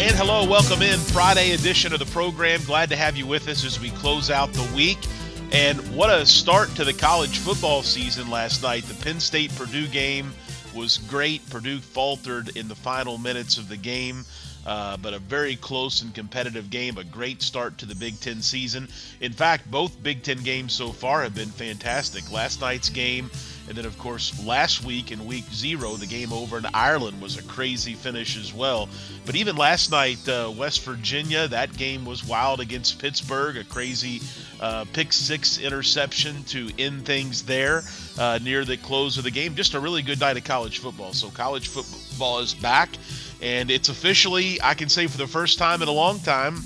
And hello, welcome in Friday edition of the program. Glad to have you with us as we close out the week. And what a start to the college football season last night. The Penn State Purdue game was great. Purdue faltered in the final minutes of the game. Uh, but a very close and competitive game, a great start to the Big Ten season. In fact, both Big Ten games so far have been fantastic. Last night's game and then, of course, last week in week zero, the game over in Ireland was a crazy finish as well. But even last night, uh, West Virginia, that game was wild against Pittsburgh, a crazy uh, pick six interception to end things there uh, near the close of the game. Just a really good night of college football. So, college football is back, and it's officially, I can say for the first time in a long time,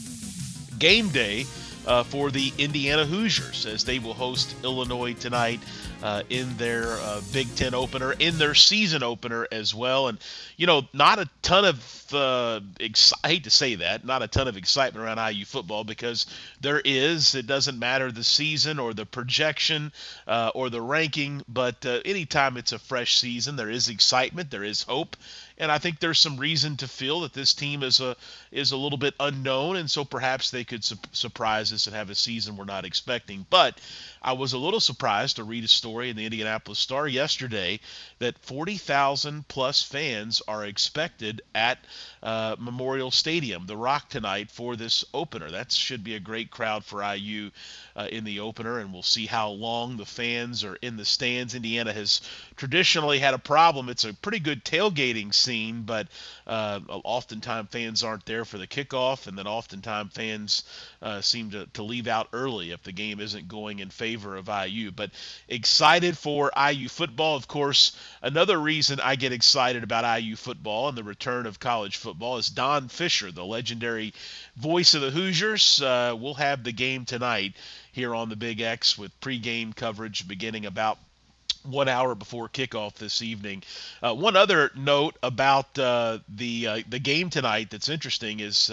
game day. Uh, for the Indiana Hoosiers as they will host Illinois tonight uh, in their uh, Big Ten opener, in their season opener as well. And, you know, not a ton of, uh, ex- I hate to say that, not a ton of excitement around IU football because there is. It doesn't matter the season or the projection uh, or the ranking, but uh, anytime it's a fresh season, there is excitement, there is hope and I think there's some reason to feel that this team is a is a little bit unknown, and so perhaps they could su- surprise us and have a season we're not expecting. But I was a little surprised to read a story in the Indianapolis Star yesterday that 40,000 plus fans are expected at uh, Memorial Stadium, the Rock tonight for this opener. That should be a great crowd for IU uh, in the opener, and we'll see how long the fans are in the stands. Indiana has traditionally had a problem. It's a pretty good tailgating scene, but uh, oftentimes fans aren't there for the kickoff, and then oftentimes fans uh, seem to, to leave out early if the game isn't going in favor of IU. But excited for IU football. Of course, another reason I get excited about IU football and the return of college football is Don Fisher, the legendary voice of the Hoosiers. Uh, we'll have the game tonight here on the Big X with pregame coverage beginning about one hour before kickoff this evening. Uh, one other note about uh, the uh, the game tonight that's interesting is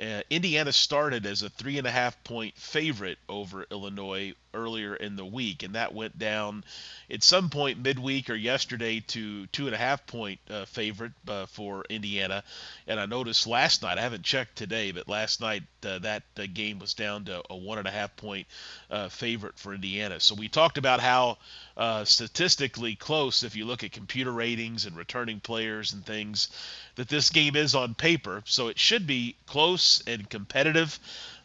uh, Indiana started as a three and a half point favorite over Illinois earlier in the week, and that went down at some point midweek or yesterday to two and a half point uh, favorite uh, for Indiana. And I noticed last night, I haven't checked today, but last night uh, that uh, game was down to a one and a half point uh, favorite for Indiana. So we talked about how statistically close, if you look at computer ratings and returning players and things, that this game is on paper. So it should be close and competitive.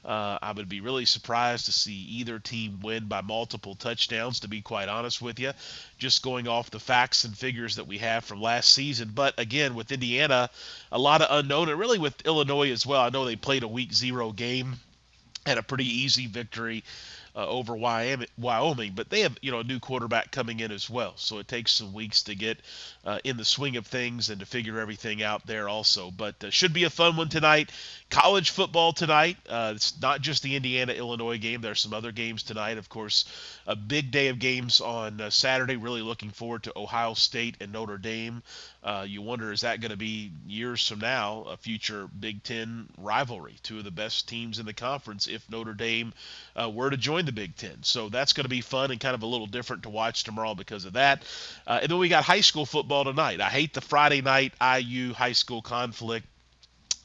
Uh, I would be really surprised to see either team win by multiple touchdowns, to be quite honest with you, just going off the facts and figures that we have from last season. But again, with Indiana, a lot of unknown, and really with Illinois as well. I know they played a week zero game, had a pretty easy victory uh, over Wyoming, but they have you know a new quarterback coming in as well. So it takes some weeks to get uh, in the swing of things and to figure everything out there also. But uh, should be a fun one tonight. College football tonight. Uh, it's not just the Indiana Illinois game. There are some other games tonight. Of course, a big day of games on uh, Saturday. Really looking forward to Ohio State and Notre Dame. Uh, you wonder is that going to be years from now a future Big Ten rivalry? Two of the best teams in the conference if Notre Dame were to join the Big Ten. So that's going to be fun and kind of a little different to watch tomorrow because of that. Uh, and then we got high school football tonight. I hate the Friday night IU high school conflict.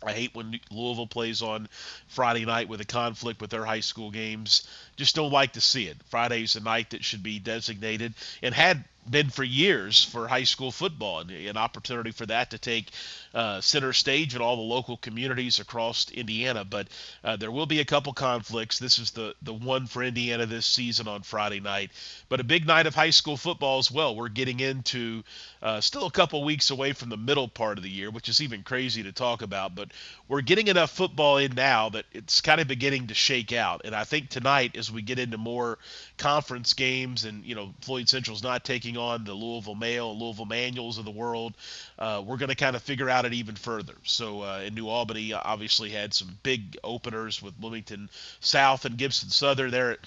I hate when Louisville plays on Friday night with a conflict with their high school games. Just don't like to see it. Friday's the night that should be designated. And had been for years for high school football, and an opportunity for that to take uh, center stage in all the local communities across Indiana. But uh, there will be a couple conflicts. This is the the one for Indiana this season on Friday night, but a big night of high school football as well. We're getting into uh, still a couple weeks away from the middle part of the year, which is even crazy to talk about. But we're getting enough football in now that it's kind of beginning to shake out. And I think tonight, as we get into more conference games, and you know Floyd Central's not taking on the Louisville Male, Louisville Manuals of the world, uh, we're going to kind of figure out it even further. So uh, in New Albany, obviously had some big openers with Bloomington South and Gibson Southern there at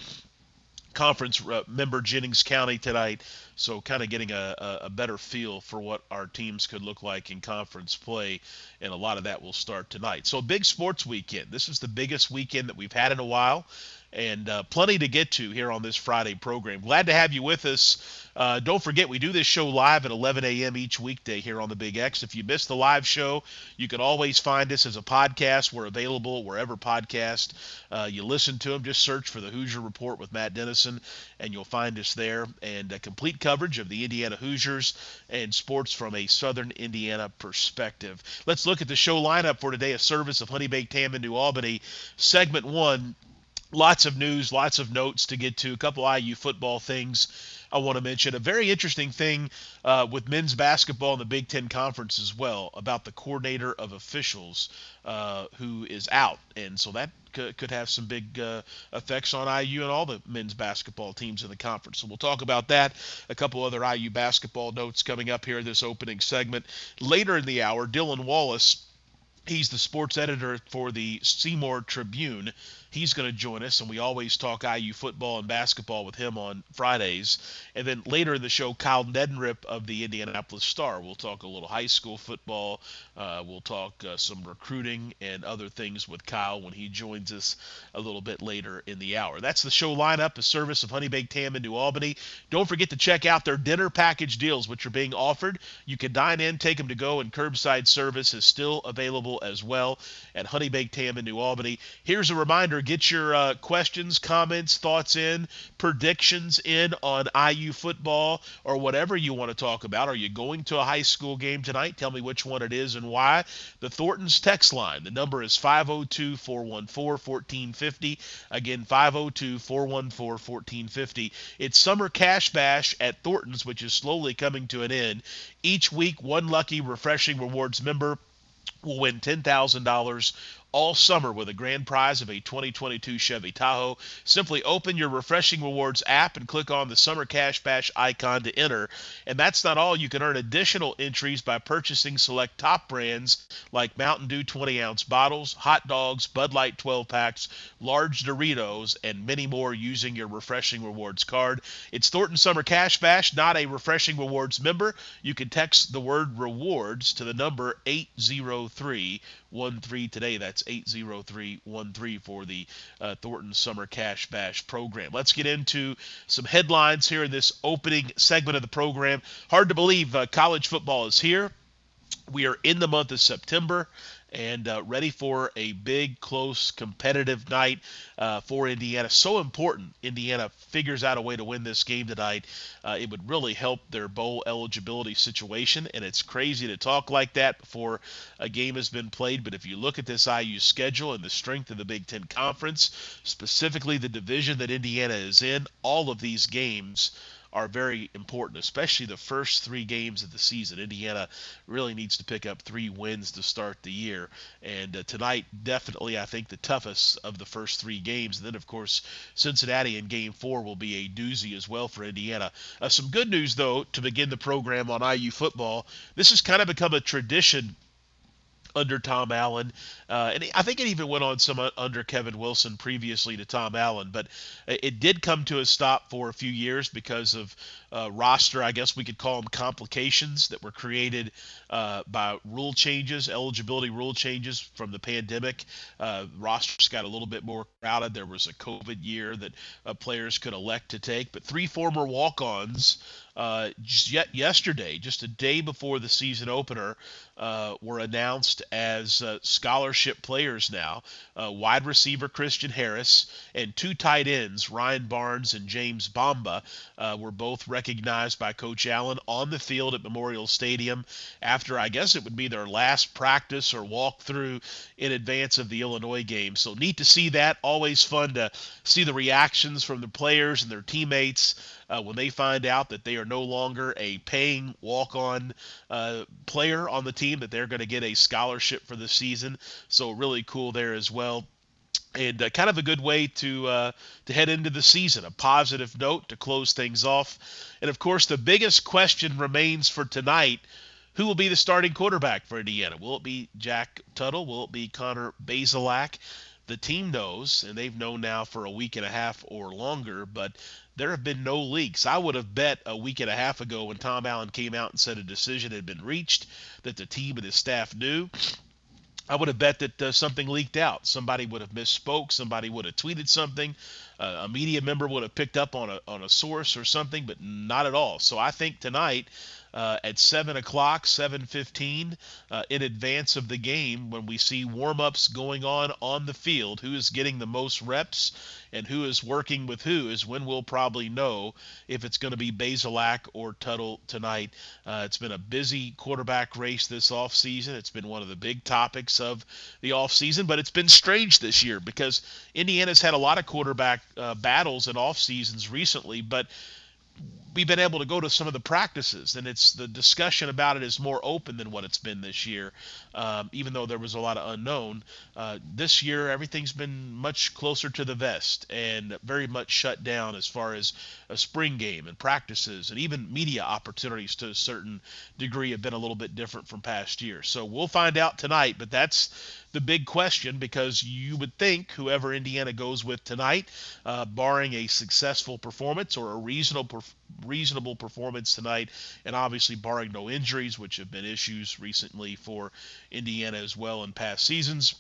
conference uh, member Jennings County tonight. So kind of getting a, a, better feel for what our teams could look like in conference play, and a lot of that will start tonight. So big sports weekend. This is the biggest weekend that we've had in a while and uh, plenty to get to here on this Friday program. Glad to have you with us. Uh, don't forget, we do this show live at 11 a.m. each weekday here on the Big X. If you missed the live show, you can always find us as a podcast. We're available wherever podcast uh, you listen to them. Just search for the Hoosier Report with Matt Dennison, and you'll find us there. And a complete coverage of the Indiana Hoosiers and sports from a Southern Indiana perspective. Let's look at the show lineup for today. A service of Honey Baked Ham in New Albany. Segment one lots of news, lots of notes to get to, a couple IU football things I want to mention. A very interesting thing uh, with men's basketball in the Big Ten Conference as well about the coordinator of officials uh, who is out. And so that could, could have some big uh, effects on IU and all the men's basketball teams in the conference. So we'll talk about that. A couple other IU basketball notes coming up here in this opening segment. Later in the hour, Dylan Wallace. He's the sports editor for the Seymour Tribune. He's going to join us, and we always talk IU football and basketball with him on Fridays. And then later in the show, Kyle Neddenriep of the Indianapolis Star. We'll talk a little high school football. Uh, we'll talk uh, some recruiting and other things with Kyle when he joins us a little bit later in the hour. That's the show lineup, a service of Honey Baked Ham in New Albany. Don't forget to check out their dinner package deals, which are being offered. You can dine in, take them to go, and curbside service is still available as well at Honey Baked Ham in New Albany. Here's a reminder Get your uh, questions, comments, thoughts in, predictions in on IU football or whatever you want to talk about. Are you going to a high school game tonight? Tell me which one it is and why. The Thornton's text line. The number is 502 414 1450. Again, 502 414 1450. It's Summer Cash Bash at Thornton's, which is slowly coming to an end. Each week, one lucky Refreshing Rewards member will win $10,000 all summer with a grand prize of a 2022 Chevy Tahoe. Simply open your Refreshing Rewards app and click on the Summer Cash Bash icon to enter. And that's not all. You can earn additional entries by purchasing select top brands like Mountain Dew 20 ounce bottles, hot dogs, Bud Light 12 packs, large Doritos, and many more using your Refreshing Rewards card. It's Thornton Summer Cash Bash, not a Refreshing Rewards member. You can text the word rewards to the number 803 13 today. That's 80313 for the uh, Thornton Summer Cash Bash program. Let's get into some headlines here in this opening segment of the program. Hard to believe uh, college football is here. We are in the month of September and uh, ready for a big, close, competitive night uh, for Indiana. So important. Indiana figures out a way to win this game tonight. Uh, it would really help their bowl eligibility situation, and it's crazy to talk like that before a game has been played. But if you look at this IU schedule and the strength of the Big Ten Conference, specifically the division that Indiana is in, all of these games are very important, especially the first three games of the season. Indiana really needs to pick up three wins to start the year. And uh, tonight, definitely, I think the toughest of the first three games. And then, of course, Cincinnati in game four will be a doozy as well for Indiana. Uh, some good news, though, to begin the program on IU football. This has kind of become a tradition under Tom Allen, uh, and I think it even went on some under Kevin Wilson previously to Tom Allen. But it did come to a stop for a few years because of uh, roster, I guess we could call them complications that were created uh, by rule changes, eligibility rule changes from the pandemic. Uh, rosters got a little bit more crowded. There was a COVID year that uh, players could elect to take, but three former walk-ons uh, just yet yesterday, just a day before the season opener, uh, were announced as scholarship players now. Wide receiver Christian Harris and two tight ends, Ryan Barnes and James Bamba, uh, were both recognized recognized by Coach Allen on the field at Memorial Stadium after I guess it would be their last practice or walkthrough in advance of the Illinois game. So neat to see that. Always fun to see the reactions from the players and their teammates uh, when they find out that they are no longer a paying walk-on uh, player on the team, that they're going to get a scholarship for the season. So really cool there as well and uh, kind of a good way to uh, to head into the season. A positive note to close things off, and of course, the biggest question remains for tonight: Who will be the starting quarterback for Indiana? Will it be Jack Tuttle? Will it be Connor Bazelak? The team knows, and they've known now for a week and a half or longer, but there have been no leaks. I would have bet a week and a half ago when Tom Allen came out and said a decision had been reached that the team and his staff knew I would have bet that uh, something leaked out. Somebody would have misspoke. Somebody would have tweeted something. Uh, a media member would have picked up on a on a source or something, but not at all. So I think tonight uh, at 7 o'clock, 7:15, uh, in advance of the game, when we see warm-ups going on on the field, who is getting the most reps and who is working with who is when we'll probably know if it's going to be Bazelak or Tuttle tonight. Uh, it's been a busy quarterback race this offseason. It's been one of the big topics of the offseason, but it's been strange this year because Indiana's had a lot of quarterback uh, battles and off seasons recently, but we've been able to go to some of the practices, and it's the discussion about it is more open than what it's been this year. Um, even though there was a lot of unknown, uh, this year everything's been much closer to the vest and very much shut down as far as a spring game and practices, and even media opportunities to a certain degree have been a little bit different from past years. So we'll find out tonight, but that's the big question because you would think whoever Indiana goes with tonight, uh, barring a successful performance or a reasonable reasonable performance tonight, and obviously barring no injuries, which have been issues recently for Indiana as well in past seasons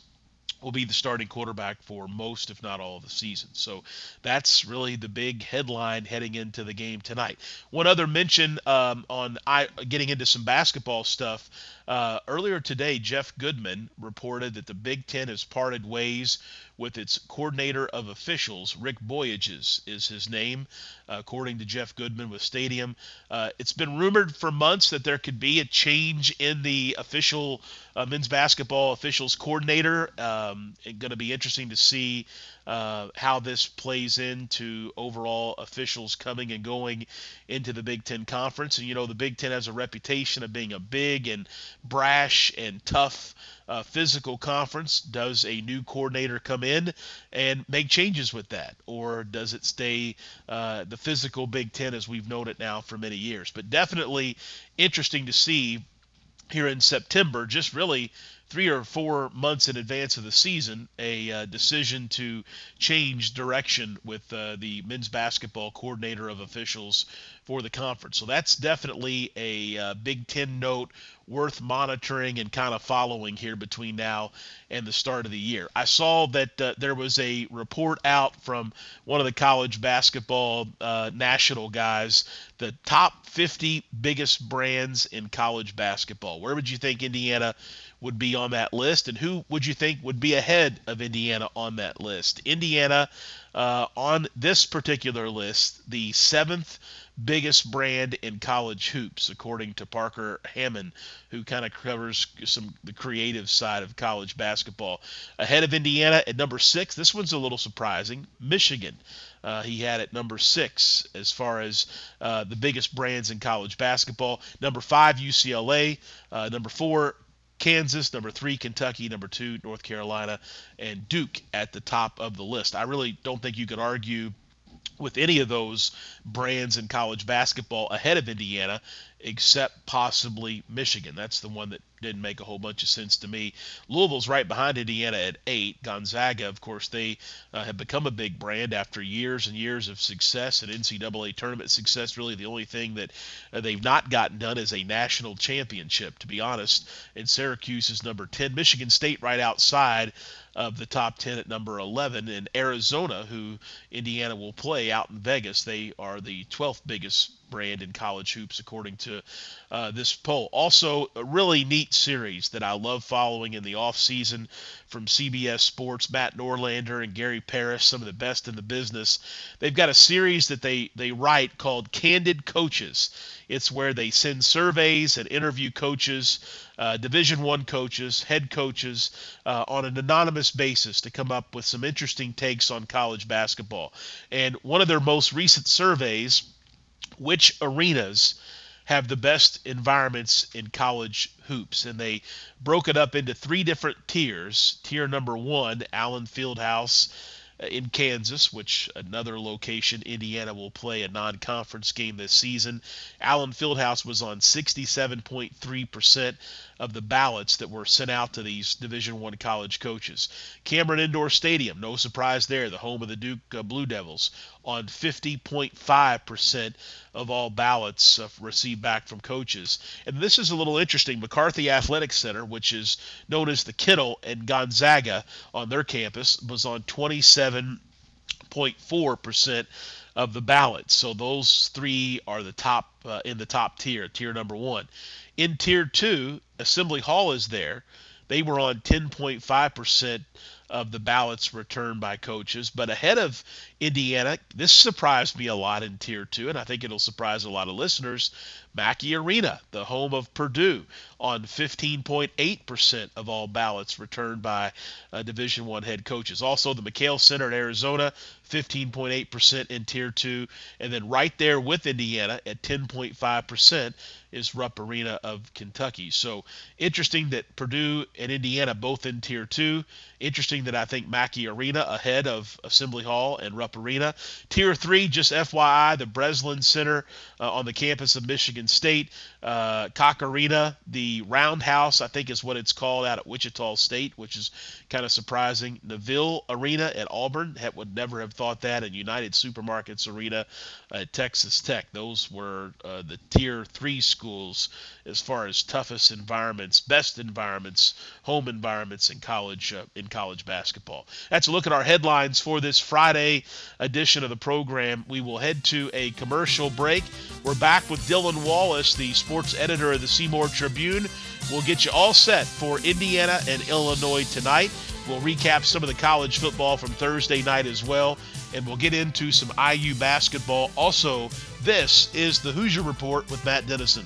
will be the starting quarterback for most, if not all, of the season. So that's really the big headline heading into the game tonight. One other mention um, on I, getting into some basketball stuff. Uh, earlier today, Jeff Goodman reported that the Big Ten has parted ways with its coordinator of officials. Rick Boyages is his name, uh, according to Jeff Goodman with Stadium. Uh, it's been rumored for months that there could be a change in the official uh, men's basketball officials coordinator. Um, going to be interesting to see uh, how this plays into overall officials coming and going into the Big Ten Conference. And, you know, the Big Ten has a reputation of being a big and brash and tough uh, physical conference. Does a new coordinator come in and make changes with that? Or does it stay uh, the physical Big Ten as we've known it now for many years? But definitely interesting to see here in September, just really three or four months in advance of the season a uh, decision to change direction with uh, the men's basketball coordinator of officials for the conference. So that's definitely a uh, Big Ten note worth monitoring and kind of following here between now and the start of the year. I saw that uh, there was a report out from one of the college basketball uh, national guys, the top 50 biggest brands in college basketball. Where would you think Indiana would be on that list, and who would you think would be ahead of Indiana on that list? Indiana uh, on this particular list, the seventh biggest brand in college hoops, according to Parker Hammond, who kind of covers some the creative side of college basketball. Ahead of Indiana at number six, this one's a little surprising. Michigan. Uh, he had at number six as far as uh, the biggest brands in college basketball. Number five, UCLA. Uh, number four, Kansas, number three, Kentucky, number two, North Carolina, and Duke at the top of the list. I really don't think you could argue with any of those brands in college basketball ahead of Indiana, except possibly Michigan. That's the one that didn't make a whole bunch of sense to me. Louisville's right behind Indiana at eight. Gonzaga, of course, they uh, have become a big brand after years and years of success and NCAA tournament success. Really, the only thing that uh, they've not gotten done is a national championship, to be honest. And Syracuse is number 10. Michigan State right outside of the top 10 at number 11. And Arizona, who Indiana will play out in Vegas, they are the 12th biggest brand in college hoops, according to uh, this poll. Also, a really neat series that I love following in the off season from CBS Sports. Matt Norlander and Gary Parrish, some of the best in the business. They've got a series that they they write called Candid Coaches. It's where they send surveys and interview coaches, uh, Division One coaches, head coaches, uh, on an anonymous basis to come up with some interesting takes on college basketball. And one of their most recent surveys, which arenas have the best environments in college hoops. And they broke it up into three different tiers. Tier number one, Allen Fieldhouse uh, in Kansas, which another location Indiana will play a non-conference game this season. Allen Fieldhouse was on 67.3% of the ballots that were sent out to these Division One college coaches. Cameron Indoor Stadium, no surprise there, the home of the Duke uh, Blue Devils, on 50.5% of all ballots uh, received back from coaches. And this is a little interesting. McCarthy Athletic Center, which is known as the Kennel and Gonzaga on their campus, was on 27.4% of the ballots. So those three are the top uh, in the top tier, tier number one. In tier two, Assembly Hall is there. They were on 10.5% of the ballots returned by coaches, but ahead of Indiana, this surprised me a lot in Tier 2, and I think it'll surprise a lot of listeners. Mackey Arena, the home of Purdue, on 15.8% of all ballots returned by uh, Division One head coaches. Also, the McKale Center in Arizona, 15.8% in Tier 2, and then right there with Indiana at 10.5% is Rupp Arena of Kentucky. So interesting that Purdue and Indiana both in Tier 2. Interesting that I think Mackey Arena ahead of Assembly Hall and Rupp Arena. Tier 3, just FYI, the Breslin Center uh, on the campus of Michigan State. Uh, Arena, the Roundhouse, I think is what it's called out at Wichita State, which is kind of surprising. Neville Arena at Auburn, would never have thought that. And United Supermarkets Arena at Texas Tech. Those were uh, the Tier 3 schools as far as toughest environments, best environments, home environments in college uh, in college basketball. That's a look at our headlines for this Friday edition of the program. We will head to a commercial break. We're back with Dylan Wallace, the sports editor of the Seymour Tribune. We'll get you all set for Indiana and Illinois tonight. We'll recap some of the college football from Thursday night as well, and we'll get into some IU basketball. Also, this is the Hoosier Report with Matt Dennison.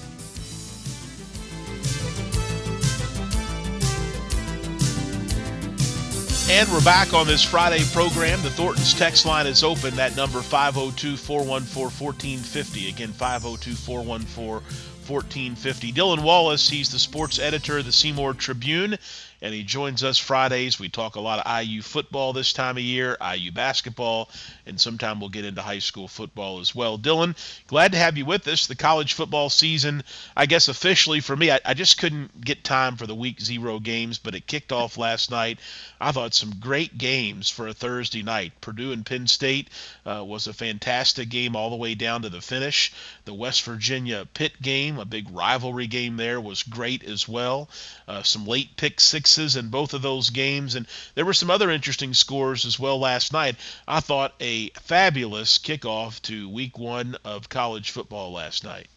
And we're back on this Friday program. The Thornton's text line is open. That number 502 414 1450. Again, 502 414 1450. Dylan Wallace, he's the sports editor of the Seymour Tribune and he joins us Fridays. We talk a lot of IU football this time of year, IU basketball, and sometime we'll get into high school football as well. Dylan, glad to have you with us. The college football season, I guess officially for me, I, I just couldn't get time for the week zero games, but it kicked off last night. I thought some great games for a Thursday night. Purdue and Penn State uh, was a fantastic game all the way down to the finish. The West Virginia Pitt game, a big rivalry game there, was great as well. Uh, some late pick six sixes in both of those games, and there were some other interesting scores as well last night. I thought a fabulous kickoff to Week One of college football last night.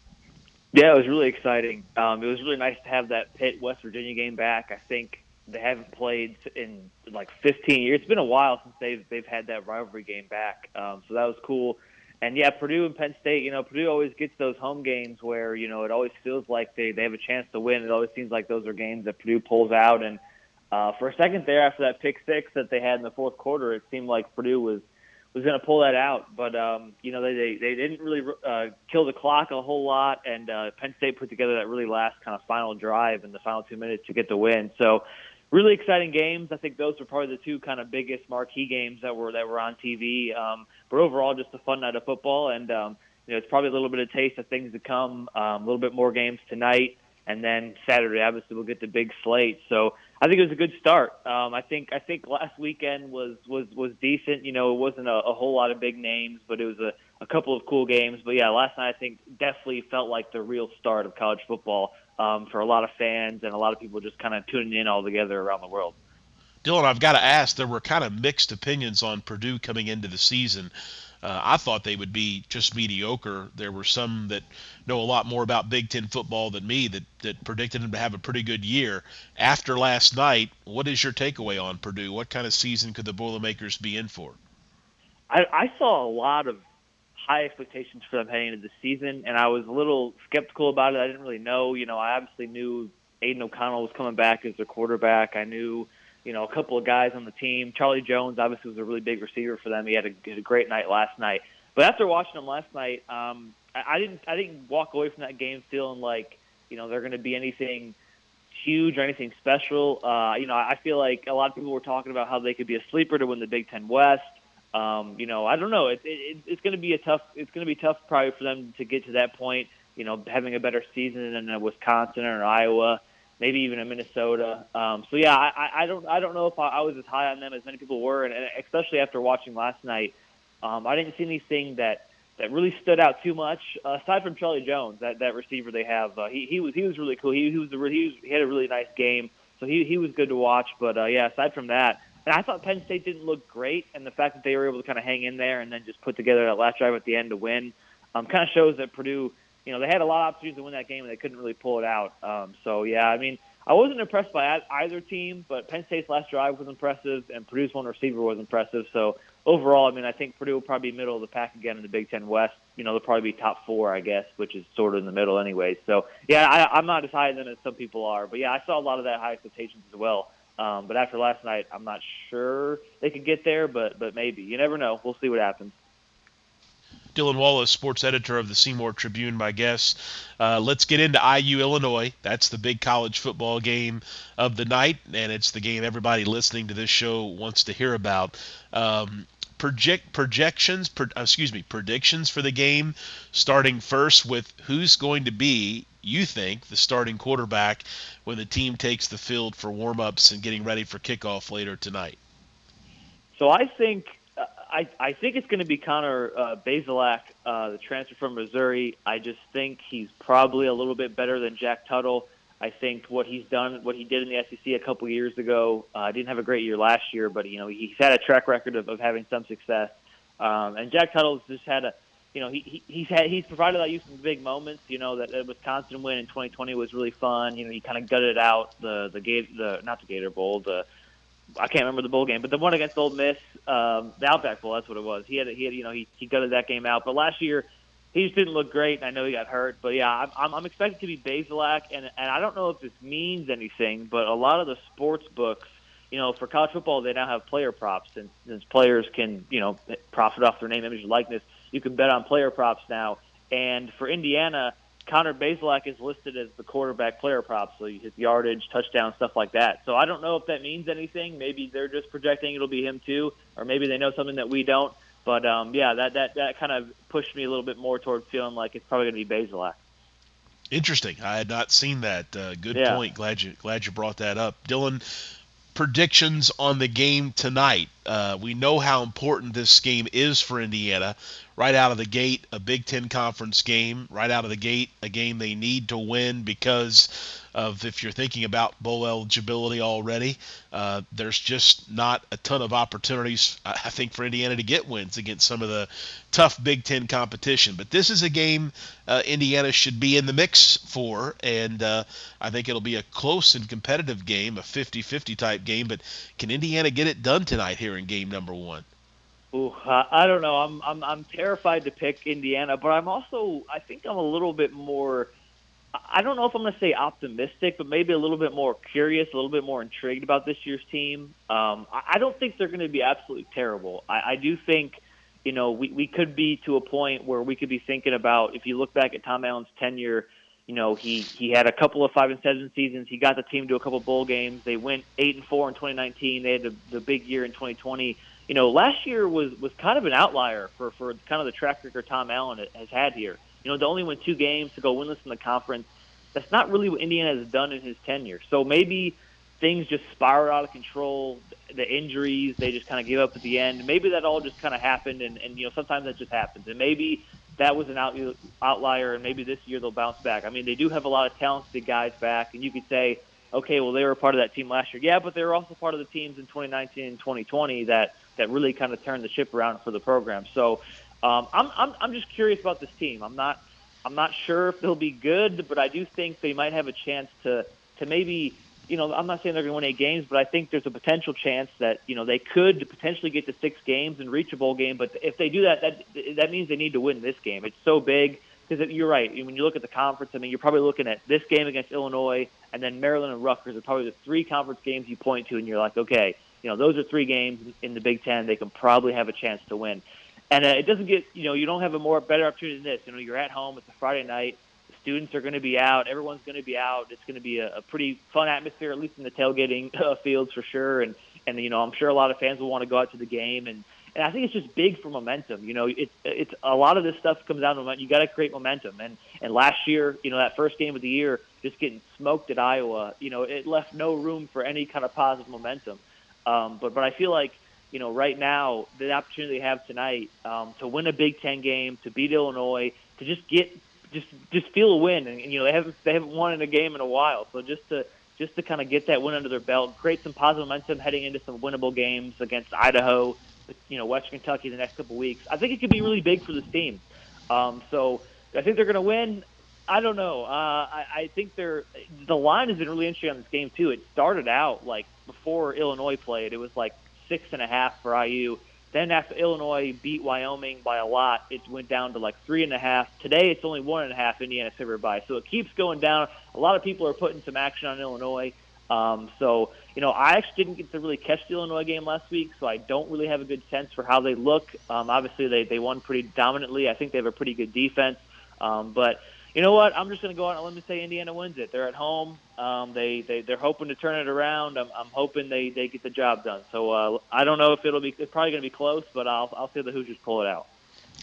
Yeah, it was really exciting. Um, it was really nice to have that Pitt West Virginia game back. I think they haven't played in like 15 years. It's been a while since they've they've had that rivalry game back. Um, so that was cool. And yeah, Purdue and Penn State, you know, Purdue always gets those home games where, you know, it always feels like they, they have a chance to win. It always seems like those are games that Purdue pulls out. And uh, for a second there, after that pick six that they had in the fourth quarter, it seemed like Purdue was was going to pull that out. But um, you know, they they, they didn't really uh, kill the clock a whole lot, and uh, Penn State put together that really last kind of final drive in the final two minutes to get the win. So really exciting games. I think those were probably the two kind of biggest marquee games that were that were on TV. Um, but overall, just a fun night of football, and um, you know, it's probably a little bit of taste of things to come. Um, a little bit more games tonight, and then Saturday, obviously, we'll get the big slate. So I think it was a good start. Um, I think I think last weekend was was was decent. You know, it wasn't a, a whole lot of big names, but it was a, a couple of cool games. But yeah, last night I think definitely felt like the real start of college football um, for a lot of fans and a lot of people just kind of tuning in all together around the world. Dylan, I've got to ask. There were kind of mixed opinions on Purdue coming into the season. Uh, I thought they would be just mediocre. There were some that know a lot more about Big Ten football than me that, that predicted them to have a pretty good year. After last night, what is your takeaway on Purdue? What kind of season could the Boilermakers be in for? I, I saw a lot of high expectations for them heading into the season, and I was a little skeptical about it. I didn't really know. You know, I obviously knew Aidan O'Connell was coming back as their quarterback. I knew – you know, a couple of guys on the team. Charlie Jones obviously was a really big receiver for them. He had a, had a great night last night. But after watching them last night, um, I, I didn't I didn't walk away from that game feeling like you know they're going to be anything huge or anything special. Uh, you know, I feel like a lot of people were talking about how they could be a sleeper to win the Big Ten West. Um, you know, I don't know. It, it, it's going to be a tough. It's going to be tough probably for them to get to that point. You know, having a better season than a Wisconsin or Iowa maybe even in Minnesota. Um, so yeah, I, I don't I don't know if I, I was as high on them as many people were, and, and especially after watching last night, um, I didn't see anything that that really stood out too much. Uh, aside from Charlie Jones, that that receiver they have, uh, he he was he was really cool. He, he was a, he was, he had a really nice game, so he he was good to watch. But uh, yeah, aside from that. And I thought Penn State didn't look great, and the fact that they were able to kind of hang in there and then just put together that last drive at the end to win, um, kind of shows that Purdue you know, they had a lot of opportunities to win that game and they couldn't really pull it out. Um, so yeah, I mean, I wasn't impressed by either team, but Penn State's last drive was impressive and Purdue's one receiver was impressive. So overall, I mean, I think Purdue will probably be middle of the pack again in the Big Ten West. You know, they'll probably be top four, I guess, which is sort of in the middle, anyways. So yeah, I, I'm not as high as some people are, but yeah, I saw a lot of that high expectations as well. Um, but after last night, I'm not sure they could get there, but but maybe you never know. We'll see what happens. Dylan Wallace, sports editor of the Seymour Tribune, my guest. Uh, let's get into IU Illinois. That's the big college football game of the night, and it's the game everybody listening to this show wants to hear about. Um, project projections, pro, uh, excuse me, predictions for the game. Starting first with who's going to be, you think, the starting quarterback when the team takes the field for warm-ups and getting ready for kickoff later tonight. So I think I, I think it's going to be Connor uh, uh, the transfer from Missouri. I just think he's probably a little bit better than Jack Tuttle. I think what he's done, what he did in the SEC a couple years ago, uh, didn't have a great year last year, but you know he's had a track record of, of having some success. Um, and Jack Tuttle's just had a, you know, he, he he's had he's provided that you some big moments. You know that, that Wisconsin win in 2020 was really fun. You know he kind of gutted out the the gate the not the Gator Bowl the I can't remember the bowl game, but the one against Ole Miss, um, the Outback Bowl, that's what it was. He had, he had, you know, he he gutted that game out. But last year, he just didn't look great. And I know he got hurt, but yeah, I'm I'm, I'm expected to be Bazelak, and and I don't know if this means anything, but a lot of the sports books, you know, for college football, they now have player props, and since players can, you know, profit off their name, image, likeness, you can bet on player props now. And for Indiana, Connor Bazelak is listed as the quarterback player prop, so his yardage, touchdown, stuff like that. So I don't know if that means anything. Maybe they're just projecting it'll be him too, or maybe they know something that we don't. But um, yeah, that that that kind of pushed me a little bit more toward feeling like it's probably going to be Bazelak. Interesting. I had not seen that. Uh, good yeah. point. Glad you glad you brought that up, Dylan. Predictions on the game tonight. Uh, we know how important this game is for Indiana right out of the gate a Big Ten conference game, right out of the gate a game they need to win because of if you're thinking about bowl eligibility already, uh, there's just not a ton of opportunities, I think, for Indiana to get wins against some of the tough Big Ten competition. But this is a game uh, Indiana should be in the mix for, and uh, I think it'll be a close and competitive game, a 50 50 type game. But can Indiana get it done tonight here in game number one? Ooh, uh, I don't know. I'm I'm I'm terrified to pick Indiana, but I'm also I think I'm a little bit more. I don't know if I'm going to say optimistic, but maybe a little bit more curious, a little bit more intrigued about this year's team. Um, I don't think they're going to be absolutely terrible. I, I do think, you know, we, we could be to a point where we could be thinking about if you look back at Tom Allen's tenure, You know, he he had a couple of five and seven seasons. He got the team to a couple bowl games. They went eight and four in 2019. They had the, the big year in 2020. You know, last year was was kind of an outlier for for kind of the track record Tom Allen has had here. You know, they only win two games to go winless in the conference. That's not really what Indiana has done in his tenure. So maybe things just spiral out of control. The injuries, they just kind of give up at the end. Maybe that all just kind of happened, and, and you know sometimes that just happens. And maybe that was an out, outlier, and maybe this year they'll bounce back. I mean, they do have a lot of talented guys back, and you could say, okay, well they were part of that team last year, yeah, but they were also part of the teams in 2019 and 2020 that that really kind of turned the ship around for the program. So um, I'm, I'm I'm just curious about this team. I'm not I'm not sure if they'll be good, but I do think they might have a chance to to maybe you know, I'm not saying they're going to win eight games, but I think there's a potential chance that you know they could potentially get to six games and reach a bowl game. But if they do that, that that means they need to win this game. It's so big because you're right. When you look at the conference, I mean, you're probably looking at this game against Illinois, and then Maryland and Rutgers are probably the three conference games you point to, and you're like, okay, you know, those are three games in the Big Ten they can probably have a chance to win. And uh, it doesn't get, you know, you don't have a more better opportunity than this. You know, you're at home. It's a Friday night students are going to be out. Everyone's going to be out. It's going to be a, a pretty fun atmosphere, at least in the tailgating uh, fields for sure. And and you know, I'm sure a lot of fans will want to go out to the game. And and I think it's just big for momentum. You know, it's it's a lot of this stuff comes down to momentum. You got to create momentum. And and last year, you know, that first game of the year, just getting smoked at Iowa, you know, it left no room for any kind of positive momentum. Um, but but I feel like you know, right now, the opportunity they have tonight um, to win a Big Ten game, to beat Illinois, to just get just just feel a win, and, and you know they haven't they haven't won in a game in a while. So just to just to kind of get that win under their belt, create some positive momentum heading into some winnable games against Idaho, you know, Western Kentucky the next couple weeks. I think it could be really big for this team. Um, so I think they're going to win. I don't know. Uh, I, I think they're the line has been really interesting on this game too. It started out like before Illinois played, it was like six and a half for IU. Then after Illinois beat Wyoming by a lot, it went down to like three and a half. Today it's only one and a half Indiana favored by. So it keeps going down. A lot of people are putting some action on Illinois. Um, so, you know, I actually didn't get to really catch the Illinois game last week, so I don't really have a good sense for how they look. Um, obviously, they, they won pretty dominantly. I think they have a pretty good defense. Um, but you know what? I'm just going to go out and let me say Indiana wins it. They're at home. Um, they they they're hoping to turn it around. I'm, I'm hoping they they get the job done. So uh, I don't know if it'll be. It's probably going to be close, but I'll I'll see the Hoosiers pull it out.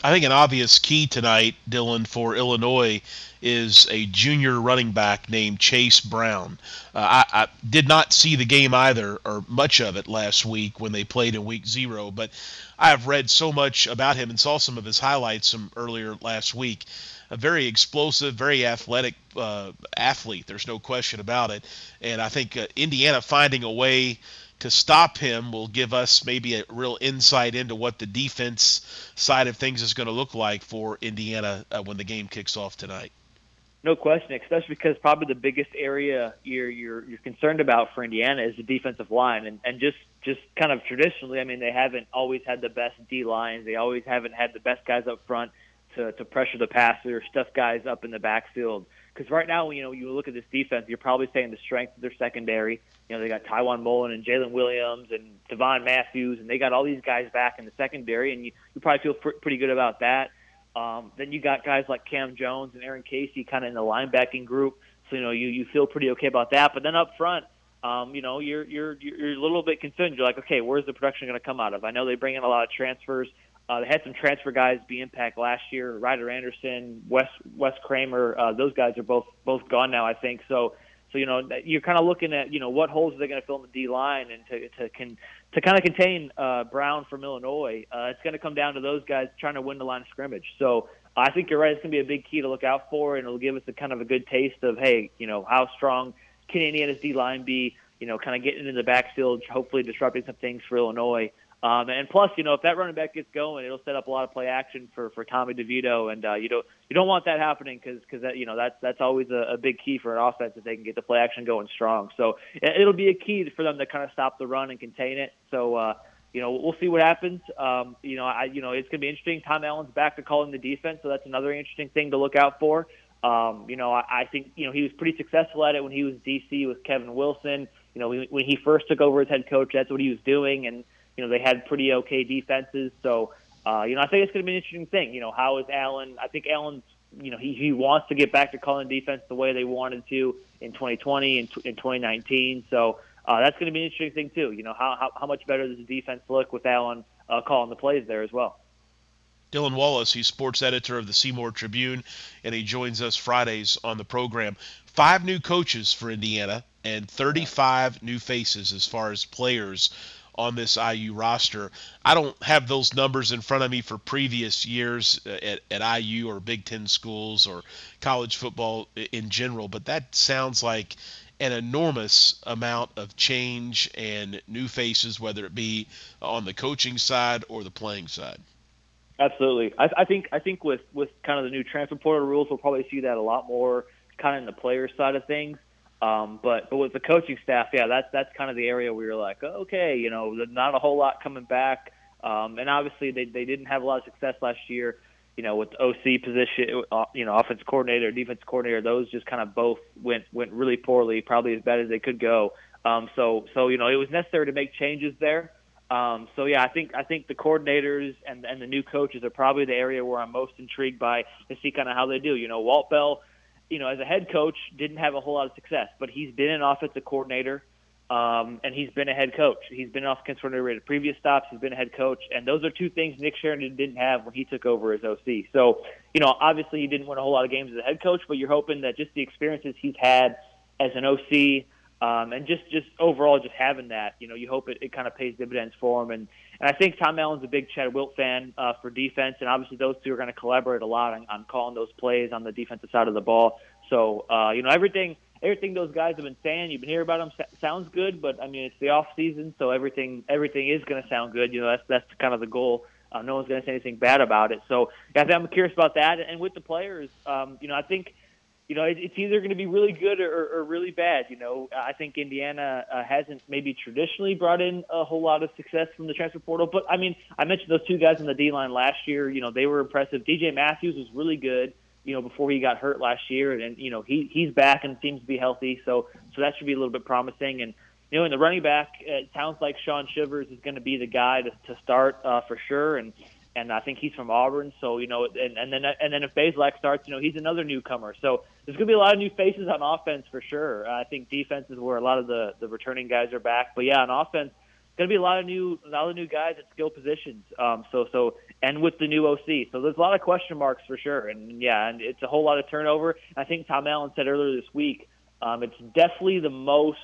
I think an obvious key tonight, Dylan, for Illinois is a junior running back named Chase Brown. Uh, I, I, did not see the game either, or much of it last week when they played in week zero, but I have read so much about him and saw some of his highlights from earlier last week a very explosive, very athletic uh, athlete. There's no question about it. And I think uh, Indiana finding a way to stop him will give us maybe a real insight into what the defense side of things is going to look like for Indiana uh, when the game kicks off tonight. No question, especially because probably the biggest area you're you're you're concerned about for Indiana is the defensive line, and and just just kind of traditionally, I mean, they haven't always had the best D lines. They always haven't had the best guys up front to, to pressure the passer, stuff guys up in the backfield. Because right now, you know, you look at this defense, you're probably saying the strength of their secondary. You know, they got Tiawan Mullen and Jaylin Williams and Devon Matthews, and they got all these guys back in the secondary, and you, you probably feel pr- pretty good about that. Um, then you got guys like Cam Jones and Aaron Casey kind of in the linebacking group, so you know you you feel pretty okay about that. But then up front, um, you know, you're you're you're a little bit concerned. You're like, okay, where's the production going to come out of? I know they bring in a lot of transfers. Uh, they had some transfer guys be impact last year. Ryder Anderson, Wes Wes Kramer, uh, those guys are both both gone now, I think. So so you know you're kind of looking at you know what holes are they going to fill in the D line and to to can to kind of contain uh, Brown from Illinois. Uh, it's going to come down to those guys trying to win the line of scrimmage. So I think you're right. It's going to be a big key to look out for, and it'll give us a kind of a good taste of hey, you know how strong can Indiana's D line be? You know, kind of getting into the backfield, hopefully disrupting some things for Illinois. Um, and plus, you know, if that running back gets going, it'll set up a lot of play action for, for Tommy DeVito, and uh, you don't you don't want that happening because because that you know that's that's always a, a big key for an offense if they can get the play action going strong. So it'll be a key for them to kind of stop the run and contain it. So uh, you know we'll see what happens. Um, you know I you know it's going to be interesting. Tom Allen's back to calling the defense, so that's another interesting thing to look out for. Um, you know I, I think you know he was pretty successful at it when he was DC with Kevin Wilson. You know when he first took over as head coach, that's what he was doing, and you know, they had pretty okay defenses. So, uh, you know, I think it's going to be an interesting thing. You know, how is Allen? I think Allen's you know, he, he wants to get back to calling defense the way they wanted to in 2020 and in 2019. So uh, that's going to be an interesting thing too. You know, how, how how much better does the defense look with Allen uh, calling the plays there as well? Dylan Wallace, he's sports editor of the Seymour Tribune, and he joins us Fridays on the program. Five new coaches for Indiana and 35 new faces as far as players on this IU roster. I don't have those numbers in front of me for previous years uh, at, at IU or Big Ten schools or college football in general, but that sounds like an enormous amount of change and new faces, whether it be on the coaching side or the playing side. Absolutely, I, I think I think with with kind of the new transfer portal rules, we'll probably see that a lot more kind of in the player side of things. Um, but but with the coaching staff, yeah, that's that's kind of the area where you're like, oh, okay, you know, not a whole lot coming back, um, and obviously they they didn't have a lot of success last year. You know, with OC position, uh, you know, offensive coordinator, defense coordinator, those just kind of both went went really poorly, probably as bad as they could go. Um, so so you know, it was necessary to make changes there. Um, so yeah, I think I think the coordinators and and the new coaches are probably the area where I'm most intrigued by to see kind of how they do. You know, Walt Bell you know, as a head coach, didn't have a whole lot of success, but he's been an offensive coordinator, um, and he's been a head coach. He's been offensive coordinator at previous stops. He's been a head coach, and those are two things Nick Sheridan didn't have when he took over as OC. So, you know, obviously he didn't win a whole lot of games as a head coach, but you're hoping that just the experiences he's had as an OC um, and just just overall just having that, you know, you hope it, it kind of pays dividends for him. And and I think Tom Allen's a big Chad Wilt fan uh, for defense, and obviously those two are going to collaborate a lot on, on calling those plays on the defensive side of the ball. So uh, you know everything everything those guys have been saying, you've been hearing about them sounds good, but I mean it's the off season, so everything everything is going to sound good. You know that's that's kind of the goal. Uh, no one's going to say anything bad about it. So yeah, I'm curious about that. And with the players, um, you know, I think you know, it's either going to be really good or, or really bad. You know, I think Indiana uh, hasn't maybe traditionally brought in a whole lot of success from the transfer portal. But I mean, I mentioned those two guys in the D line last year. You know, they were impressive. DJ Matthews was really good. You know, before he got hurt last year, and you know he he's back and seems to be healthy. So so that should be a little bit promising. And you know, in the running back, it sounds like Shaun Shivers is going to be the guy to, to start uh, for sure. And and I think he's from Auburn. So you know, and, and then and then if Bazelak starts, you know, he's another newcomer. So there's going to be a lot of new faces on offense for sure. I think defense is where a lot of the the returning guys are back. But yeah, on offense, going to be a lot of new a lot of new guys at skill positions. Um, so so and with the new OC, so there's a lot of question marks for sure. And yeah, and it's a whole lot of turnover. I think Tom Allen said earlier this week, um, it's definitely the most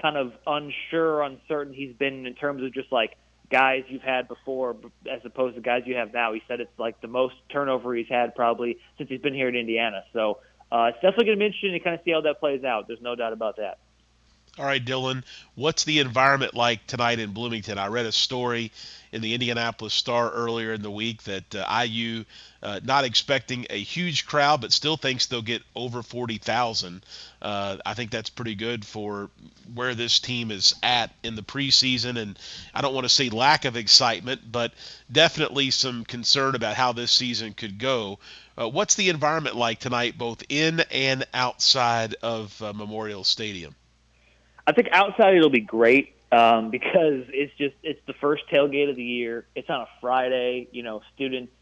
kind of unsure, uncertain he's been in terms of just like guys you've had before as opposed to guys you have now. He said it's like the most turnover he's had probably since he's been here in Indiana. So uh, it's definitely going to be interesting to kind of see how that plays out. There's no doubt about that. All right, Dylan, what's the environment like tonight in Bloomington? I read a story in the Indianapolis Star earlier in the week that uh, IU uh, not expecting a huge crowd, but still thinks they'll get over 40,000. Uh, I think that's pretty good for where this team is at in the preseason. And I don't want to say lack of excitement, but definitely some concern about how this season could go. Uh, what's the environment like tonight, both in and outside of uh, Memorial Stadium? I think outside it'll be great um, because it's just it's the first tailgate of the year. It's on a Friday. You know, students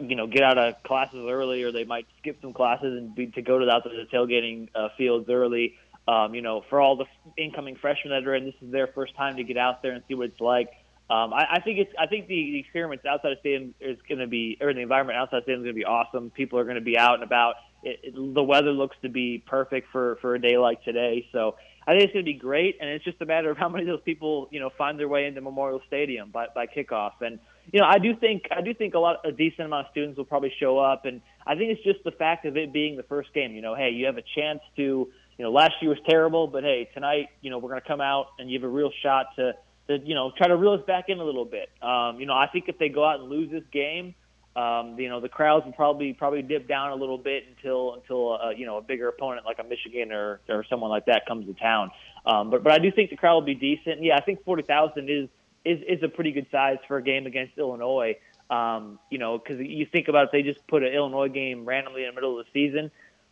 you know get out of classes early, or they might skip some classes and be to go to the out to the tailgating uh, fields early. Um, you know, for all the incoming freshmen that are in, this is their first time to get out there and see what it's like. Um, I, I think it's I think the, the experience outside of stadium is going to be, or the environment outside of stadium is going to be awesome. People are going to be out and about. It, it, the weather looks to be perfect for for a day like today. So I think it's going to be great, and it's just a matter of how many of those people, you know, find their way into Memorial Stadium by, by kickoff. And you know, I do think I do think a lot, a decent amount of students will probably show up, and I think it's just the fact of it being the first game. You know, hey, you have a chance to, you know, last year was terrible, but hey, tonight, you know, we're going to come out and you have a real shot to, to, you know, try to reel us back in a little bit. Um, you know, I think if they go out and lose this game, um, you know, the crowds will probably probably dip down a little bit until until uh, you know a bigger opponent like a Michigan or or someone like that comes to town. Um, but but I do think the crowd will be decent. Yeah, I think forty thousand is is is a pretty good size for a game against Illinois. Um, you know, because you think about if they just put an Illinois game randomly in the middle of the season,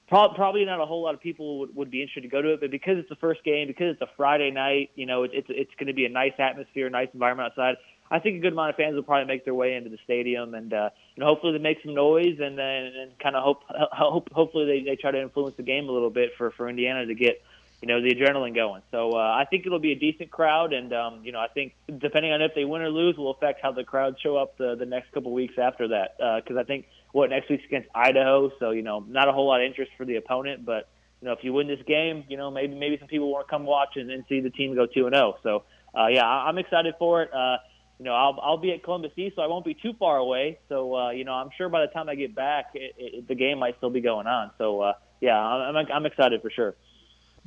pro- probably not a whole lot of people would, would be interested to go to it. But because it's the first game, because it's a Friday night, you know, it, it's it's going to be a nice atmosphere, nice environment outside. I think a good amount of fans will probably make their way into the stadium, and uh, you hopefully they make some noise, and then and kind of hope, hope, hopefully they, they try to influence the game a little bit for for Indiana to get you know the adrenaline going. So uh, I think it'll be a decent crowd, and um, you know I think depending on if they win or lose will affect how the crowd show up the the next couple weeks after that. Because uh, I think what next week's against Idaho, so you know not a whole lot of interest for the opponent, but you know if you win this game, you know maybe maybe some people want to come watch and, and see the team go two and zero. Oh. So uh, yeah, I'm excited for it. Uh, you know, I'll I'll be at Columbus East, so I won't be too far away. So uh, you know, I'm sure by the time I get back, it, it, the game might still be going on. So uh, yeah, I'm I'm excited for sure.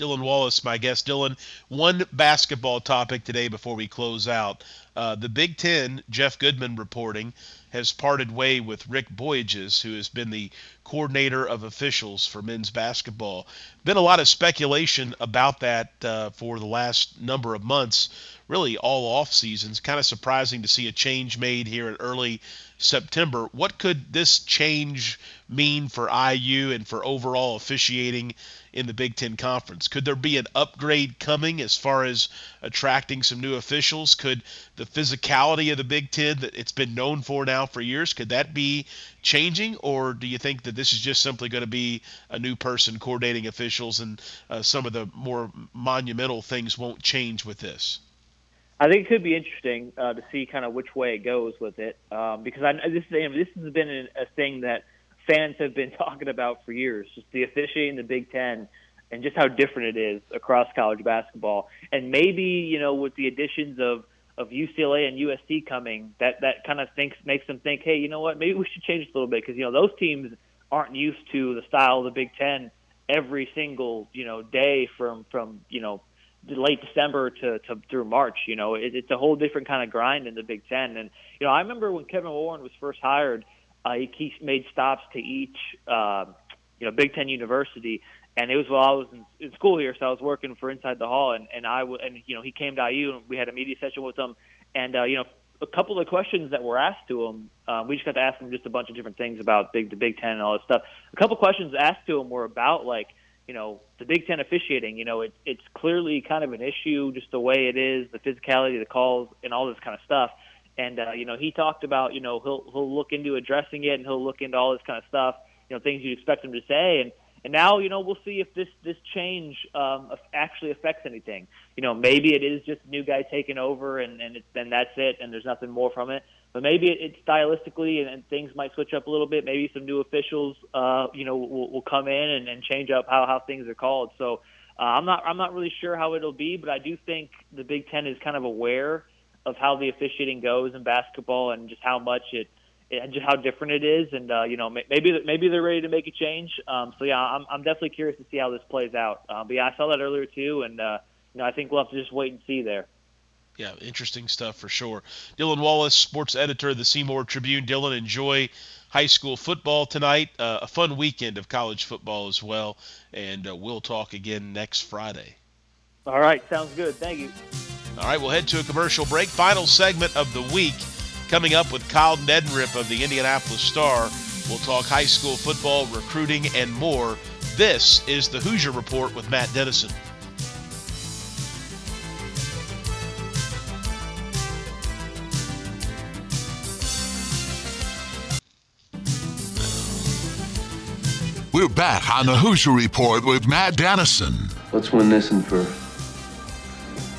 Dylan Wallace, my guest. Dylan, one basketball topic today before we close out. Uh, the Big Ten, Jeff Goodman reporting, has parted way with Rick Boyages, who has been the coordinator of officials for men's basketball. Been a lot of speculation about that uh, for the last number of months, really all off seasons. Kind of surprising to see a change made here in early September. What could this change mean for IU and for overall officiating in the Big Ten Conference? Could there be an upgrade coming as far as attracting some new officials? Could the physicality of the Big Ten that it's been known for now for years, could that be changing? Or do you think that this is just simply going to be a new person coordinating officials and uh, some of the more monumental things won't change with this? I think it could be interesting uh, to see kind of which way it goes with it, um, because I, this this has been a thing that fans have been talking about for years. Just the officiating in the Big Ten and just how different it is across college basketball. And maybe you know with the additions of of UCLA and USC coming, that that kind of thinks makes them think, hey, you know what? Maybe we should change this a little bit because you know those teams aren't used to the style of the Big Ten every single you know day from from you know late December to, to through March. You know, it, it's a whole different kind of grind in the Big Ten. And you know, I remember when Kevin Warren was first hired, uh, he, made stops to each, uh, you know, Big Ten university. And it was while I was in, in school here, so I was working for Inside the Hall, and and I w- and you know he came to IU, and we had a media session with him, and uh, you know a couple of questions that were asked to him, uh, we just got to ask him just a bunch of different things about big the Big Ten and all this stuff. A couple questions asked to him were about like you know the Big Ten officiating. You know, it, it's clearly kind of an issue, just the way it is, the physicality, the calls, and all this kind of stuff. And uh, you know, he talked about you know he'll he'll look into addressing it and he'll look into all this kind of stuff. You know, things you'd expect him to say. And and now you know we'll see if this this change um, actually affects anything. You know, maybe it is just new guy taking over and and then that's it, and there's nothing more from it. But maybe it, it stylistically and, and things might switch up a little bit. Maybe some new officials, uh, you know, will, will come in and, and change up how how things are called. So. Uh, I'm not. I'm not really sure how it'll be, but I do think the Big Ten is kind of aware of how the officiating goes in basketball and just how much it and just how different it is. And uh, you know, maybe maybe they're ready to make a change. Um, so yeah, I'm I'm definitely curious to see how this plays out. Uh, but yeah, I saw that earlier too, and uh, you know, I think we'll have to just wait and see there. Yeah, interesting stuff for sure. Dylan Wallace, sports editor of the Seymour Tribune. Dylan, enjoy high school football tonight. Uh, a fun weekend of college football as well, and uh, we'll talk again next Friday. All right, sounds good. Thank you. All right, we'll head to a commercial break. Final segment of the week coming up with Kyle Neddenriep of the Indianapolis Star. We'll talk high school football, recruiting, and more. This is the Hoosier Report with Matt Dennison. We're back on the Hoosier Report with Matt Dennison. Let's win this one for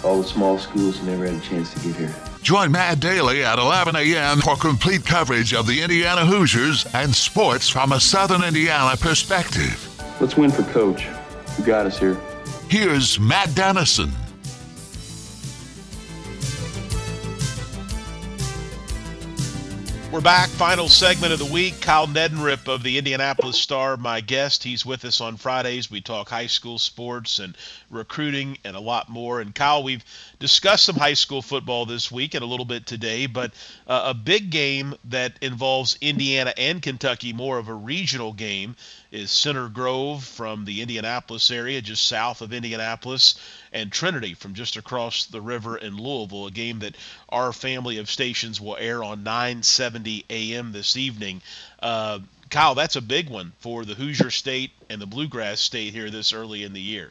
all the small schools never had a chance to get here. Join Matt Daly at 11 a.m. for complete coverage of the Indiana Hoosiers and sports from a Southern Indiana perspective. Let's win for Coach, who got us here. Here's Matt Dennison. We're back. Final segment of the week. Kyle Neddenriep of the Indianapolis Star, my guest. He's with us on Fridays. We talk high school sports and recruiting and a lot more. And Kyle, we've discussed some high school football this week and a little bit today, but uh, a big game that involves Indiana and Kentucky, more of a regional game, is Center Grove from the Indianapolis area, just south of Indianapolis and Trinity from just across the river in Louisville, a game that our family of stations will air on 9:70 a.m. this evening. Uh, Kyle, that's a big one for the Hoosier State and the Bluegrass State here this early in the year.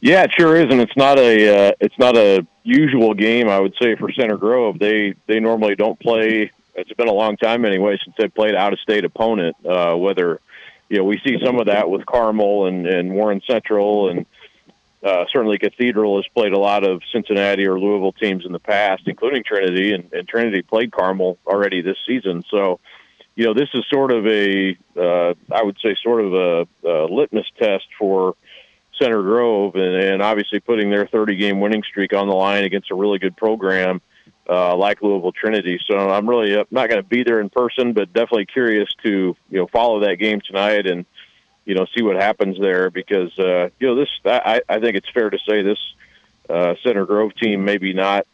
Yeah, it sure is, and it's not a uh, it's not a usual game. I would say for Center Grove, they they normally don't play. It's been a long time anyway since they played out of state opponent. Uh, whether you know we see some of that with Carmel and, and Warren Central, and uh, certainly Cathedral has played a lot of Cincinnati or Louisville teams in the past, including Trinity, and, and Trinity played Carmel already this season. So you know this is sort of a uh, I would say sort of a, a litmus test for Center Grove, and, and obviously putting their 30 game winning streak on the line against a really good program uh, like Louisville Trinity. So I'm really not going to be there in person, but definitely curious to you know follow that game tonight and you know see what happens there because uh, you know this I, I think it's fair to say this uh, Center Grove team maybe not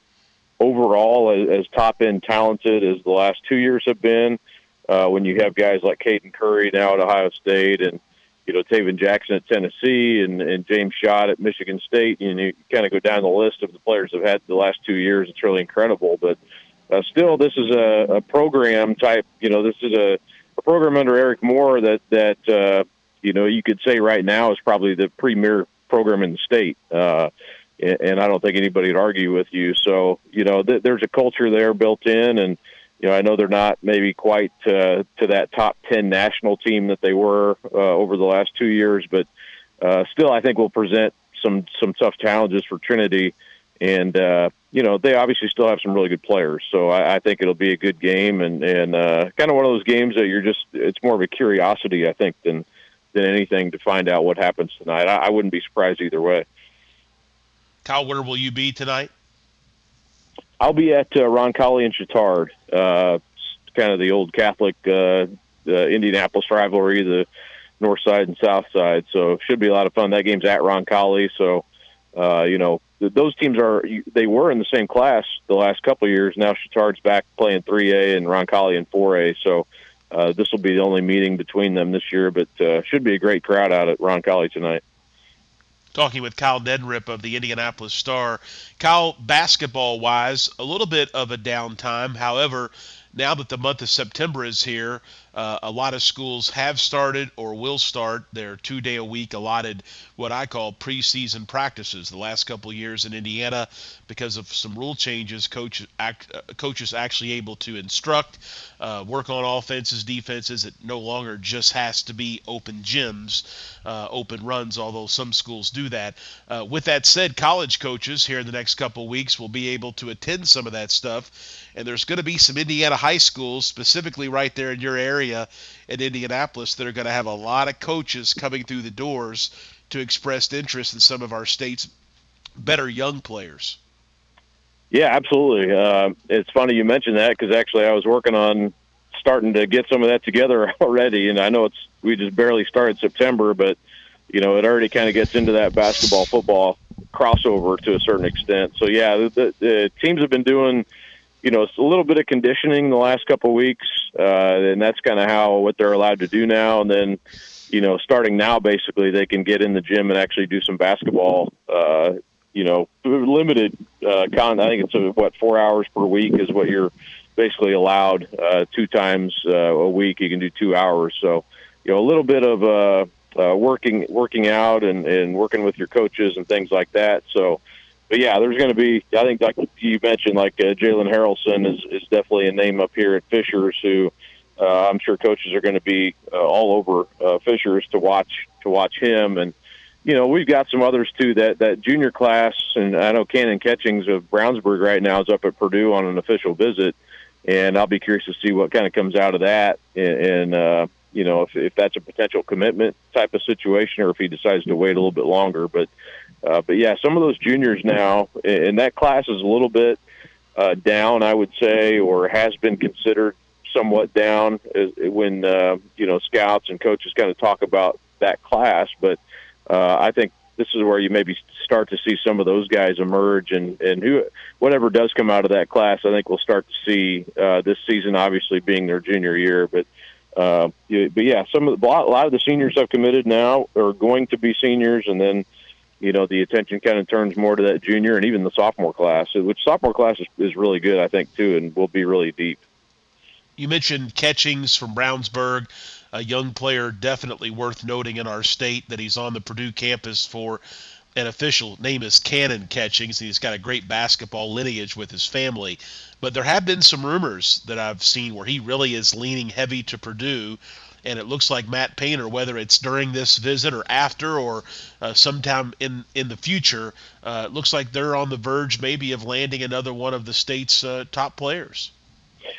overall as, as top end talented as the last two years have been. Uh, when you have guys like Caden Curry now at Ohio State and you know, Tayven Jackson at Tennessee and, and James Schott at Michigan State. And you kind of go down the list of the players have had the last two years. It's really incredible. But uh, still, this is a, a program type. You know, this is a, a program under Eric Moore that that uh, you know you could say right now is probably the premier program in the state. Uh, and I don't think anybody would argue with you. So you know, th- there's a culture there built in, and you know, I know they're not maybe quite uh, to that top 10 national team that they were uh, over the last two years, but uh, still, I think will present some some tough challenges for Trinity. And uh, you know, they obviously still have some really good players, so I, I think it'll be a good game and and uh, kind of one of those games that you're just it's more of a curiosity, I think, than than anything to find out what happens tonight. I, I wouldn't be surprised either way. Kyle, where will you be tonight? I'll be at uh, Roncalli and Chatard, uh, kind of the old Catholic uh, uh, Indianapolis rivalry, the north side and south side. So it should be a lot of fun. That game's at Roncalli, so uh, you know those teams are they were in the same class the last couple of years. Now Chatard's back playing 3A and Roncalli in 4A, so uh, this will be the only meeting between them this year. But uh, should be a great crowd out at Roncalli tonight talking with Kyle Neddenriep of the Indianapolis Star. Kyle, basketball wise, a little bit of a downtime. However, now that the month of September is here, uh, a lot of schools have started or will start their two day a week allotted what I call preseason practices. The last couple years in Indiana, because of some rule changes, coach act, uh, coaches actually able to instruct, uh, work on offenses, defenses. It no longer just has to be open gyms, uh, open runs, although some schools do that. Uh, with that said, college coaches here in the next couple weeks will be able to attend some of that stuff. And there's going to be some Indiana high schools, specifically right there in your area in Indianapolis, that are going to have a lot of coaches coming through the doors to express interest in some of our state's better young players. Yeah, absolutely. Uh, it's funny you mentioned that because actually I was working on starting to get some of that together already, and I know it's we just barely started September, but you know it already kind of gets into that basketball football crossover to a certain extent. So yeah, the, the, the teams have been doing you know it's a little bit of conditioning the last couple of weeks, uh, and that's kind of how what they're allowed to do now, and then you know, starting now, basically, they can get in the gym and actually do some basketball. Uh, you know, limited uh, con. I think it's a, what four hours per week is what you're basically allowed. Uh, two times uh, a week, you can do two hours. So, you know, a little bit of uh, uh, working working out and, and working with your coaches and things like that. So, but yeah, there's going to be. I think, like you mentioned, like uh, Jalen Harrelson is is definitely a name up here at Fishers who uh, I'm sure coaches are going to be uh, all over uh, Fishers to watch to watch him, and you know we've got some others too. That that junior class, and I know Cannon Catchings of Brownsburg right now is up at Purdue on an official visit, and I'll be curious to see what kind of comes out of that, and, and uh, you know if if that's a potential commitment type of situation, or if he decides to wait a little bit longer. But uh, but yeah, some of those juniors now, and that class is a little bit uh, down, I would say, or has been considered somewhat down when uh, you know scouts and coaches kind of talk about that class. But uh, I think this is where you maybe start to see some of those guys emerge, and and who whatever does come out of that class, I think we'll start to see uh, this season, obviously being their junior year, but. Uh, but yeah, some of the, a lot of the seniors have committed now are going to be seniors, and then you know the attention kind of turns more to that junior and even the sophomore class, which sophomore class is, is really good, I think, too, and will be really deep you mentioned Catchings from Brownsburg, a young player definitely worth noting in our state that he's on the Purdue campus for an official name is Cannon Catchings, and he's got a great basketball lineage with his family. But there have been some rumors that I've seen where he really is leaning heavy to Purdue and it looks like Matt Painter, whether it's during this visit or after or uh, sometime in in the future, uh, it looks like they're on the verge maybe of landing another one of the state's uh, top players.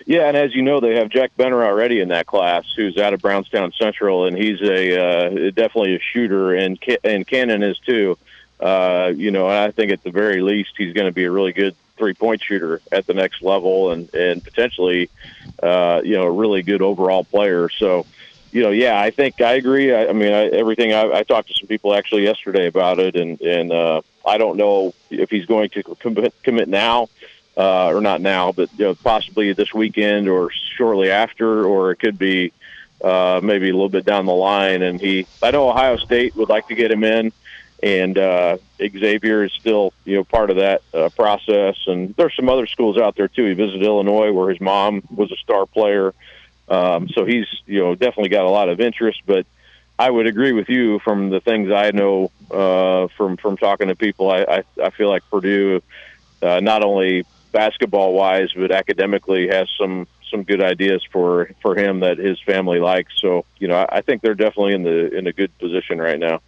Yeah, and as you know, they have Jack Benter already in that class, who's out of Brownstown Central, and he's a uh, definitely a shooter, and and Cannon is too. Uh, you know, I think at the very least he's going to be a really good three point shooter at the next level, and and potentially, uh, you know, a really good overall player. So you know, yeah, I think I agree. I, I mean, I, everything I, I talked to some people actually yesterday about it, and and uh, I don't know if he's going to commit, commit now uh, or not now, but you know, possibly this weekend or shortly after, or it could be uh, maybe a little bit down the line. And he, I know Ohio State would like to get him in, and uh, Xavier is still you know part of that uh, process. And there's some other schools out there too. He visited Illinois, where his mom was a star player. Um, so he's you know definitely got a lot of interest, but I would agree with you from the things I know uh, from from talking to people. I I, I feel like Purdue, uh, not only basketball wise, but academically has some some good ideas for for him that his family likes. So you know I, I think they're definitely in the in a good position right now.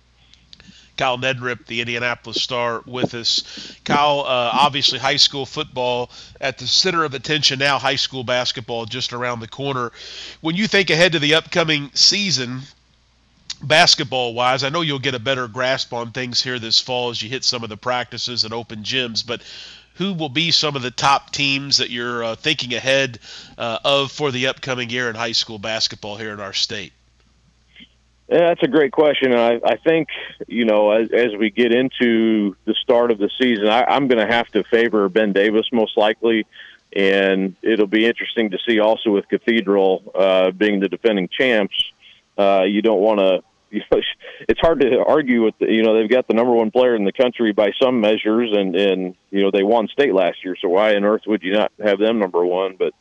Kyle Neddenriep, the Indianapolis Star, with us. Kyle, uh, obviously, high school football at the center of attention now, high school basketball just around the corner. When you think ahead to the upcoming season, basketball wise, I know you'll get a better grasp on things here this fall as you hit some of the practices and open gyms, but who will be some of the top teams that you're uh, thinking ahead uh, of for the upcoming year in high school basketball here in our state? Yeah, that's a great question. I, I think you know as, as we get into the start of the season, I, I'm going to have to favor Ben Davis most likely, and it'll be interesting to see also with Cathedral uh, being the defending champs. Uh, you don't want to. You know, it's hard to argue with. The, you know, they've got the number one player in the country by some measures, and and you know they won state last year. So why on earth would you not have them number one? But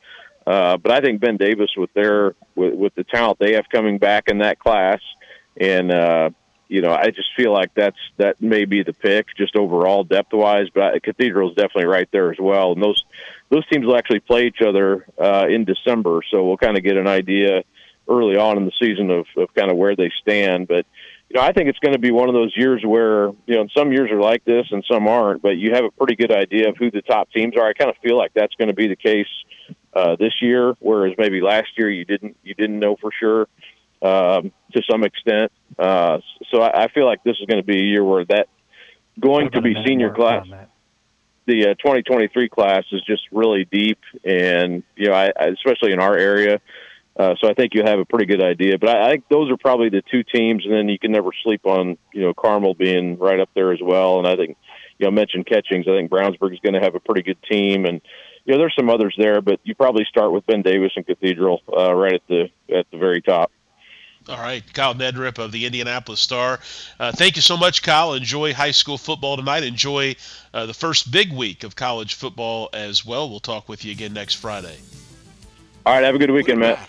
uh, but I think Ben Davis, with their with, with the talent they have coming back in that class, and uh, you know, I just feel like that's that may be the pick just overall depth wise. But Cathedral is definitely right there as well. And those those teams will actually play each other uh, in December, so we'll kind of get an idea early on in the season of, of kind of where they stand. But you know, I think it's going to be one of those years where you know some years are like this and some aren't, but you have a pretty good idea of who the top teams are. I kind of feel like that's going to be the case uh, this year, whereas maybe last year you didn't you didn't know for sure um, to some extent. Uh, so I, I feel like this is going to be a year where that going to be senior class. The uh, 2023 class is just really deep, and you know, I, I, especially in our area. Uh, so I think you have a pretty good idea. But I, I think those are probably the two teams, and then you can never sleep on you know Carmel being right up there as well. And I think you know mentioned Catchings. I think Brownsburg is going to have a pretty good team, and you know, there's some others there, but you probably start with Ben Davis and Cathedral uh, right at the at the very top. All right, Kyle Neddenriep of the Indianapolis Star. Uh, thank you so much, Kyle. Enjoy high school football tonight. Enjoy uh, the first big week of college football as well. We'll talk with you again next Friday. All right, have a good weekend, Matt.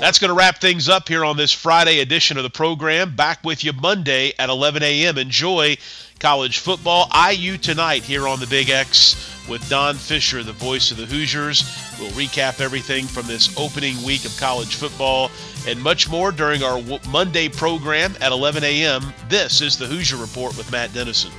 That's going to wrap things up here on this Friday edition of the program. Back with you Monday at 11 a.m. Enjoy college football. IU tonight here on the Big X with Don Fisher, the voice of the Hoosiers. We'll recap everything from this opening week of college football and much more during our Monday program at 11 a.m. This is the Hoosier Report with Matt Dennison.